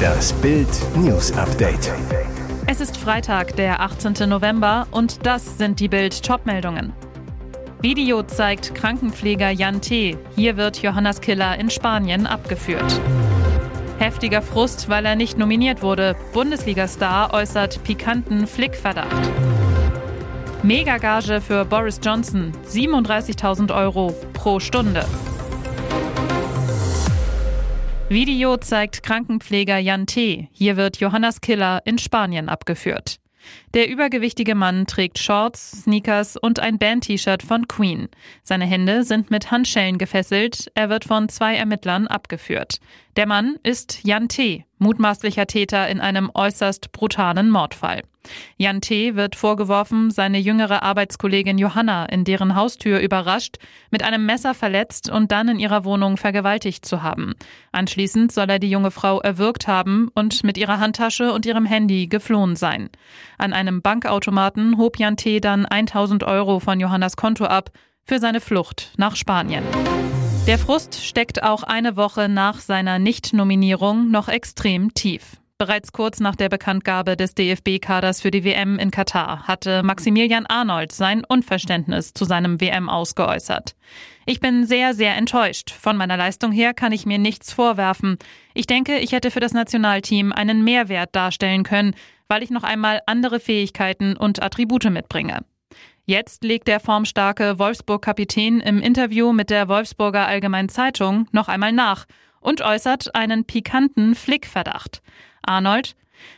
Das Bild News Update. Es ist Freitag, der 18. November und das sind die Bild Topmeldungen. Video zeigt Krankenpfleger Jan T. Hier wird Johannes Killer in Spanien abgeführt. Heftiger Frust, weil er nicht nominiert wurde. Bundesliga-Star äußert pikanten Flickverdacht. Megagage für Boris Johnson, 37.000 Euro pro Stunde. Video zeigt Krankenpfleger Jan T. Hier wird Johannes Killer in Spanien abgeführt. Der übergewichtige Mann trägt Shorts, Sneakers und ein Band-T-Shirt von Queen. Seine Hände sind mit Handschellen gefesselt. Er wird von zwei Ermittlern abgeführt. Der Mann ist Jan T., mutmaßlicher Täter in einem äußerst brutalen Mordfall. Jan T. wird vorgeworfen, seine jüngere Arbeitskollegin Johanna in deren Haustür überrascht, mit einem Messer verletzt und dann in ihrer Wohnung vergewaltigt zu haben. Anschließend soll er die junge Frau erwürgt haben und mit ihrer Handtasche und ihrem Handy geflohen sein. An einem Bankautomaten hob Jan T. dann 1000 Euro von Johannas Konto ab für seine Flucht nach Spanien. Der Frust steckt auch eine Woche nach seiner Nichtnominierung noch extrem tief. Bereits kurz nach der Bekanntgabe des DFB-Kaders für die WM in Katar hatte Maximilian Arnold sein Unverständnis zu seinem WM ausgeäußert. Ich bin sehr, sehr enttäuscht. Von meiner Leistung her kann ich mir nichts vorwerfen. Ich denke, ich hätte für das Nationalteam einen Mehrwert darstellen können, weil ich noch einmal andere Fähigkeiten und Attribute mitbringe. Jetzt legt der formstarke Wolfsburg-Kapitän im Interview mit der Wolfsburger Allgemeinen Zeitung noch einmal nach und äußert einen pikanten Flickverdacht. Arnold,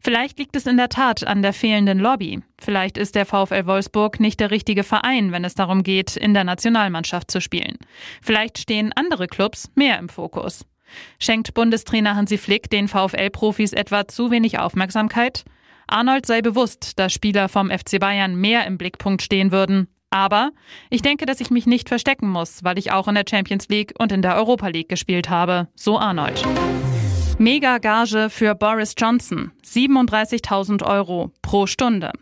Vielleicht liegt es in der Tat an der fehlenden Lobby. Vielleicht ist der VfL Wolfsburg nicht der richtige Verein, wenn es darum geht, in der Nationalmannschaft zu spielen. Vielleicht stehen andere Clubs mehr im Fokus. Schenkt Bundestrainer Hansi Flick den VfL-Profis etwa zu wenig Aufmerksamkeit? Arnold sei bewusst, dass Spieler vom FC Bayern mehr im Blickpunkt stehen würden. Aber ich denke, dass ich mich nicht verstecken muss, weil ich auch in der Champions League und in der Europa League gespielt habe. So Arnold. Mega-Gage für Boris Johnson. 37.000 Euro pro Stunde.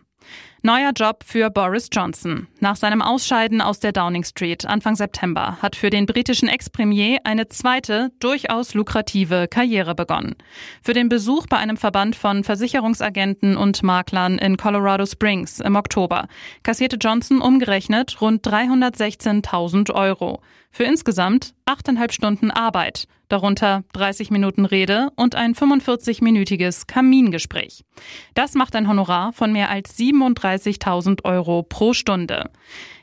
Neuer Job für Boris Johnson. Nach seinem Ausscheiden aus der Downing Street Anfang September hat für den britischen Ex-Premier eine zweite, durchaus lukrative Karriere begonnen. Für den Besuch bei einem Verband von Versicherungsagenten und Maklern in Colorado Springs im Oktober kassierte Johnson umgerechnet rund 316.000 Euro. Für insgesamt achteinhalb Stunden Arbeit, darunter 30 Minuten Rede und ein 45-minütiges Kamingespräch. Das macht ein Honorar von mehr als 37.000 Euro pro Stunde.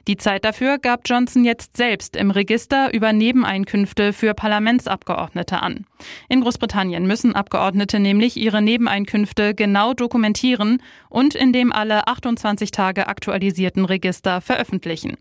Die Zeit dafür gab Johnson jetzt selbst im Register über Nebeneinkünfte für Parlamentsabgeordnete an. In Großbritannien müssen Abgeordnete nämlich ihre Nebeneinkünfte genau dokumentieren und in dem alle 28 Tage aktualisierten Register veröffentlichen.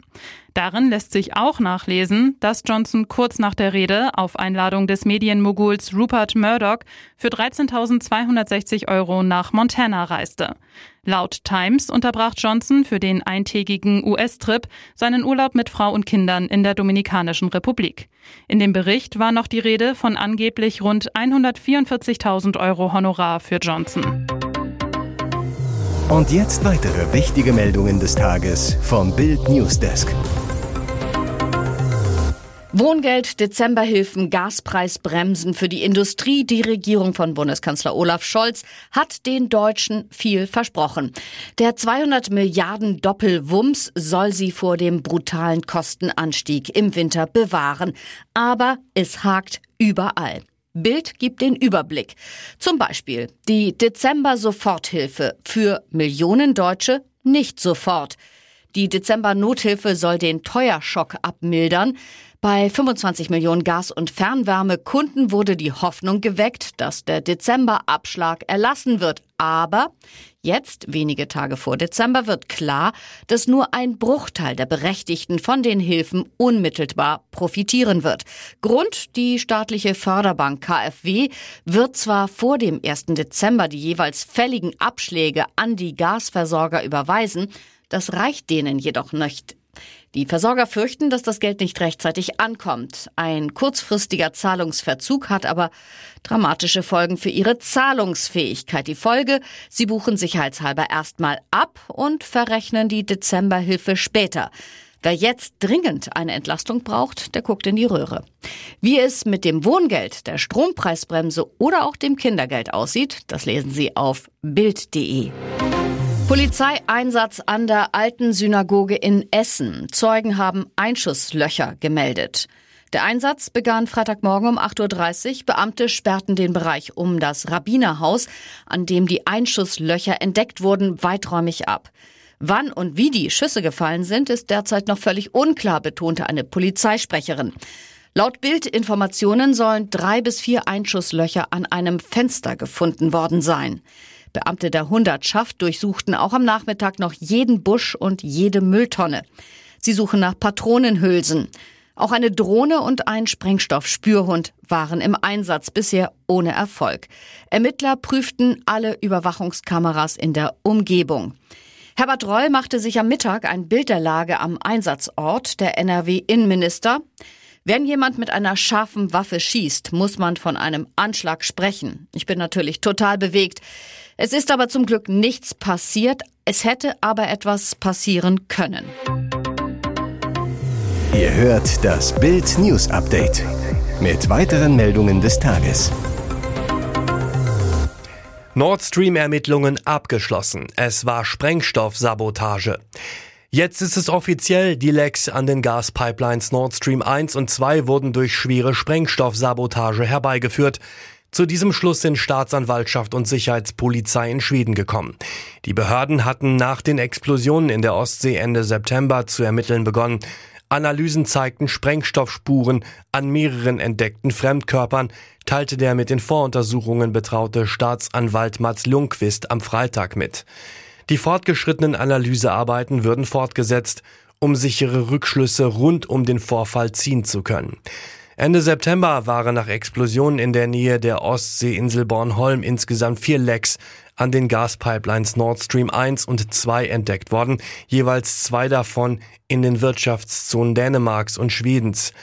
Darin lässt sich auch nachlesen, dass Johnson kurz nach der Rede auf Einladung des Medienmoguls Rupert Murdoch für 13.260 Euro nach Montana reiste. Laut Times unterbrach Johnson für den eintägigen US-Trip seinen Urlaub mit Frau und Kindern in der Dominikanischen Republik. In dem Bericht war noch die Rede von angeblich rund 144.000 Euro Honorar für Johnson. Und jetzt weitere wichtige Meldungen des Tages vom Bild Newsdesk. Wohngeld, Dezemberhilfen, Gaspreisbremsen für die Industrie. Die Regierung von Bundeskanzler Olaf Scholz hat den Deutschen viel versprochen. Der 200 Milliarden Doppelwumms soll sie vor dem brutalen Kostenanstieg im Winter bewahren. Aber es hakt überall. Bild gibt den Überblick. Zum Beispiel die Dezember-Soforthilfe für Millionen Deutsche nicht sofort. Die Dezember-Nothilfe soll den Teuerschock abmildern. Bei 25 Millionen Gas- und Fernwärmekunden wurde die Hoffnung geweckt, dass der Dezemberabschlag erlassen wird. Aber jetzt, wenige Tage vor Dezember, wird klar, dass nur ein Bruchteil der Berechtigten von den Hilfen unmittelbar profitieren wird. Grund, die staatliche Förderbank KfW wird zwar vor dem 1. Dezember die jeweils fälligen Abschläge an die Gasversorger überweisen, das reicht denen jedoch nicht. Die Versorger fürchten, dass das Geld nicht rechtzeitig ankommt. Ein kurzfristiger Zahlungsverzug hat aber dramatische Folgen für ihre Zahlungsfähigkeit. Die Folge, sie buchen sicherheitshalber erstmal ab und verrechnen die Dezemberhilfe später. Wer jetzt dringend eine Entlastung braucht, der guckt in die Röhre. Wie es mit dem Wohngeld, der Strompreisbremse oder auch dem Kindergeld aussieht, das lesen Sie auf Bild.de. Polizeieinsatz an der alten Synagoge in Essen. Zeugen haben Einschusslöcher gemeldet. Der Einsatz begann Freitagmorgen um 8.30 Uhr. Beamte sperrten den Bereich um das Rabbinerhaus, an dem die Einschusslöcher entdeckt wurden, weiträumig ab. Wann und wie die Schüsse gefallen sind, ist derzeit noch völlig unklar, betonte eine Polizeisprecherin. Laut Bildinformationen sollen drei bis vier Einschusslöcher an einem Fenster gefunden worden sein. Beamte der Hundertschaft durchsuchten auch am Nachmittag noch jeden Busch und jede Mülltonne. Sie suchen nach Patronenhülsen. Auch eine Drohne und ein Sprengstoffspürhund waren im Einsatz, bisher ohne Erfolg. Ermittler prüften alle Überwachungskameras in der Umgebung. Herbert Reul machte sich am Mittag ein Bild der Lage am Einsatzort. Der NRW-Innenminister wenn jemand mit einer scharfen Waffe schießt, muss man von einem Anschlag sprechen. Ich bin natürlich total bewegt. Es ist aber zum Glück nichts passiert. Es hätte aber etwas passieren können. Ihr hört das Bild News Update mit weiteren Meldungen des Tages. Nord Stream Ermittlungen abgeschlossen. Es war Sprengstoffsabotage. Jetzt ist es offiziell, die Lecks an den Gaspipelines Nord Stream 1 und 2 wurden durch schwere Sprengstoffsabotage herbeigeführt. Zu diesem Schluss sind Staatsanwaltschaft und Sicherheitspolizei in Schweden gekommen. Die Behörden hatten nach den Explosionen in der Ostsee Ende September zu ermitteln begonnen. Analysen zeigten Sprengstoffspuren an mehreren entdeckten Fremdkörpern, teilte der mit den Voruntersuchungen betraute Staatsanwalt Mats Lundqvist am Freitag mit. Die fortgeschrittenen Analysearbeiten würden fortgesetzt, um sichere Rückschlüsse rund um den Vorfall ziehen zu können. Ende September waren nach Explosionen in der Nähe der Ostseeinsel Bornholm insgesamt vier Lecks an den Gaspipelines Nord Stream 1 und 2 entdeckt worden, jeweils zwei davon in den Wirtschaftszonen Dänemarks und Schwedens.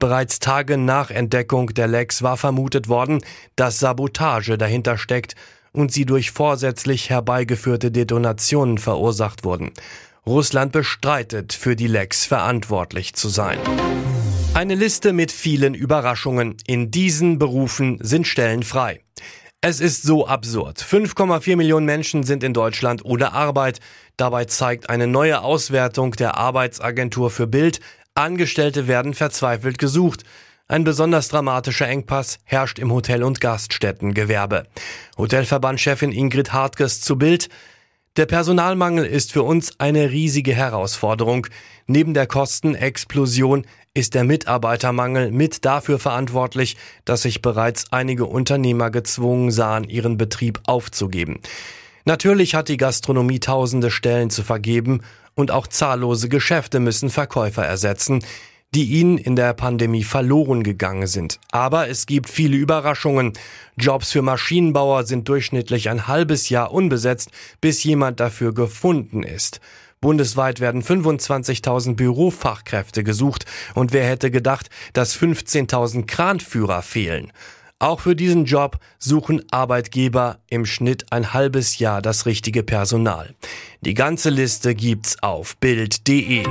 Bereits Tage nach Entdeckung der Lecks war vermutet worden, dass Sabotage dahinter steckt und sie durch vorsätzlich herbeigeführte Detonationen verursacht wurden. Russland bestreitet, für die Lecks verantwortlich zu sein. Eine Liste mit vielen Überraschungen. In diesen Berufen sind Stellen frei. Es ist so absurd. 5,4 Millionen Menschen sind in Deutschland ohne Arbeit. Dabei zeigt eine neue Auswertung der Arbeitsagentur für Bild, Angestellte werden verzweifelt gesucht. Ein besonders dramatischer Engpass herrscht im Hotel- und Gaststättengewerbe. Hotelverbandchefin Ingrid Hartges zu Bild. Der Personalmangel ist für uns eine riesige Herausforderung. Neben der Kostenexplosion ist der Mitarbeitermangel mit dafür verantwortlich, dass sich bereits einige Unternehmer gezwungen sahen, ihren Betrieb aufzugeben. Natürlich hat die Gastronomie tausende Stellen zu vergeben und auch zahllose Geschäfte müssen Verkäufer ersetzen die ihnen in der Pandemie verloren gegangen sind. Aber es gibt viele Überraschungen. Jobs für Maschinenbauer sind durchschnittlich ein halbes Jahr unbesetzt, bis jemand dafür gefunden ist. Bundesweit werden 25.000 Bürofachkräfte gesucht und wer hätte gedacht, dass 15.000 Kranführer fehlen. Auch für diesen Job suchen Arbeitgeber im Schnitt ein halbes Jahr das richtige Personal. Die ganze Liste gibt's auf Bild.de.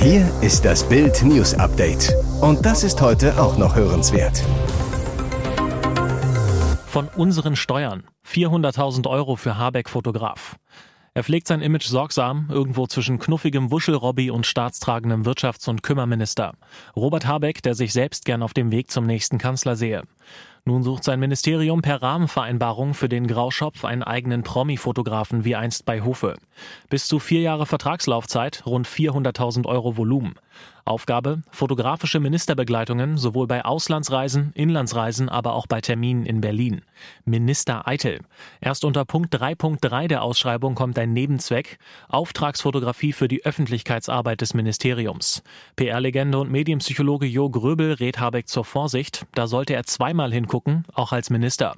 Hier ist das Bild News Update. Und das ist heute auch noch hörenswert. Von unseren Steuern. 400.000 Euro für Habeck Fotograf. Er pflegt sein Image sorgsam, irgendwo zwischen knuffigem Wuschelrobby und staatstragendem Wirtschafts- und Kümmerminister. Robert Habeck, der sich selbst gern auf dem Weg zum nächsten Kanzler sehe. Nun sucht sein Ministerium per Rahmenvereinbarung für den Grauschopf einen eigenen Promi-Fotografen wie einst bei Hofe. Bis zu vier Jahre Vertragslaufzeit, rund 400.000 Euro Volumen. Aufgabe, fotografische Ministerbegleitungen sowohl bei Auslandsreisen, Inlandsreisen, aber auch bei Terminen in Berlin. Minister Eitel. Erst unter Punkt 3.3 der Ausschreibung kommt ein Nebenzweck, Auftragsfotografie für die Öffentlichkeitsarbeit des Ministeriums. PR-Legende und Medienpsychologe Jo Gröbel rät Habeck zur Vorsicht, da sollte er zweimal hingucken, auch als Minister.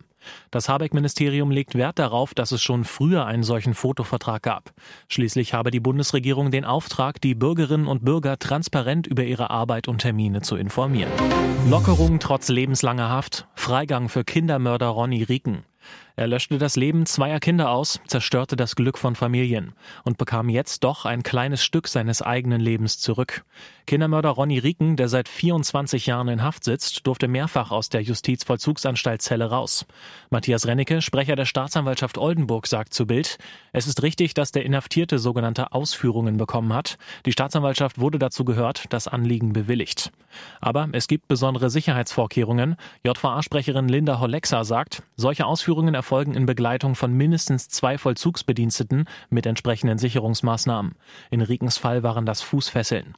Das Habeck-Ministerium legt Wert darauf, dass es schon früher einen solchen Fotovertrag gab. Schließlich habe die Bundesregierung den Auftrag, die Bürgerinnen und Bürger transparent über ihre Arbeit und Termine zu informieren. Lockerung trotz lebenslanger Haft, Freigang für Kindermörder Ronny Rieken. Er löschte das Leben zweier Kinder aus, zerstörte das Glück von Familien und bekam jetzt doch ein kleines Stück seines eigenen Lebens zurück. Kindermörder Ronny Rieken, der seit 24 Jahren in Haft sitzt, durfte mehrfach aus der Justizvollzugsanstalt Zelle raus. Matthias Rennecke, Sprecher der Staatsanwaltschaft Oldenburg, sagt zu Bild, es ist richtig, dass der Inhaftierte sogenannte Ausführungen bekommen hat. Die Staatsanwaltschaft wurde dazu gehört, das Anliegen bewilligt. Aber es gibt besondere Sicherheitsvorkehrungen. JVA-Sprecherin Linda Hollexa sagt, solche Ausführungen erfolgen in Begleitung von mindestens zwei Vollzugsbediensteten mit entsprechenden Sicherungsmaßnahmen. In Riekens Fall waren das Fußfesseln.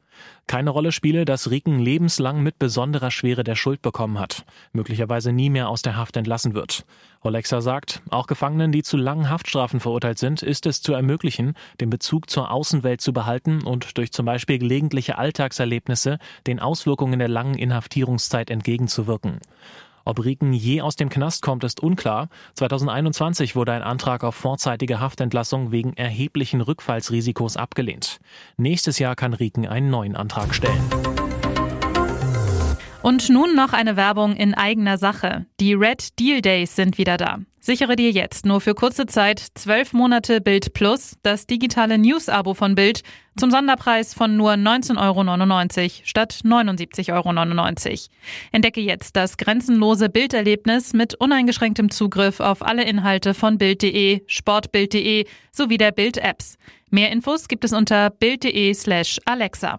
Keine Rolle spiele, dass Rieken lebenslang mit besonderer Schwere der Schuld bekommen hat, möglicherweise nie mehr aus der Haft entlassen wird. Olexa sagt, auch Gefangenen, die zu langen Haftstrafen verurteilt sind, ist es zu ermöglichen, den Bezug zur Außenwelt zu behalten und durch zum Beispiel gelegentliche Alltagserlebnisse den Auswirkungen der langen Inhaftierungszeit entgegenzuwirken. Ob Rieken je aus dem Knast kommt, ist unklar. 2021 wurde ein Antrag auf vorzeitige Haftentlassung wegen erheblichen Rückfallsrisikos abgelehnt. Nächstes Jahr kann Rieken einen neuen Antrag stellen. Und nun noch eine Werbung in eigener Sache. Die Red Deal Days sind wieder da. Sichere dir jetzt nur für kurze Zeit zwölf Monate Bild Plus, das digitale News-Abo von Bild, zum Sonderpreis von nur 19,99 Euro statt 79,99 Euro. Entdecke jetzt das grenzenlose Bilderlebnis mit uneingeschränktem Zugriff auf alle Inhalte von Bild.de, Sportbild.de sowie der Bild-Apps. Mehr Infos gibt es unter Bild.de slash Alexa.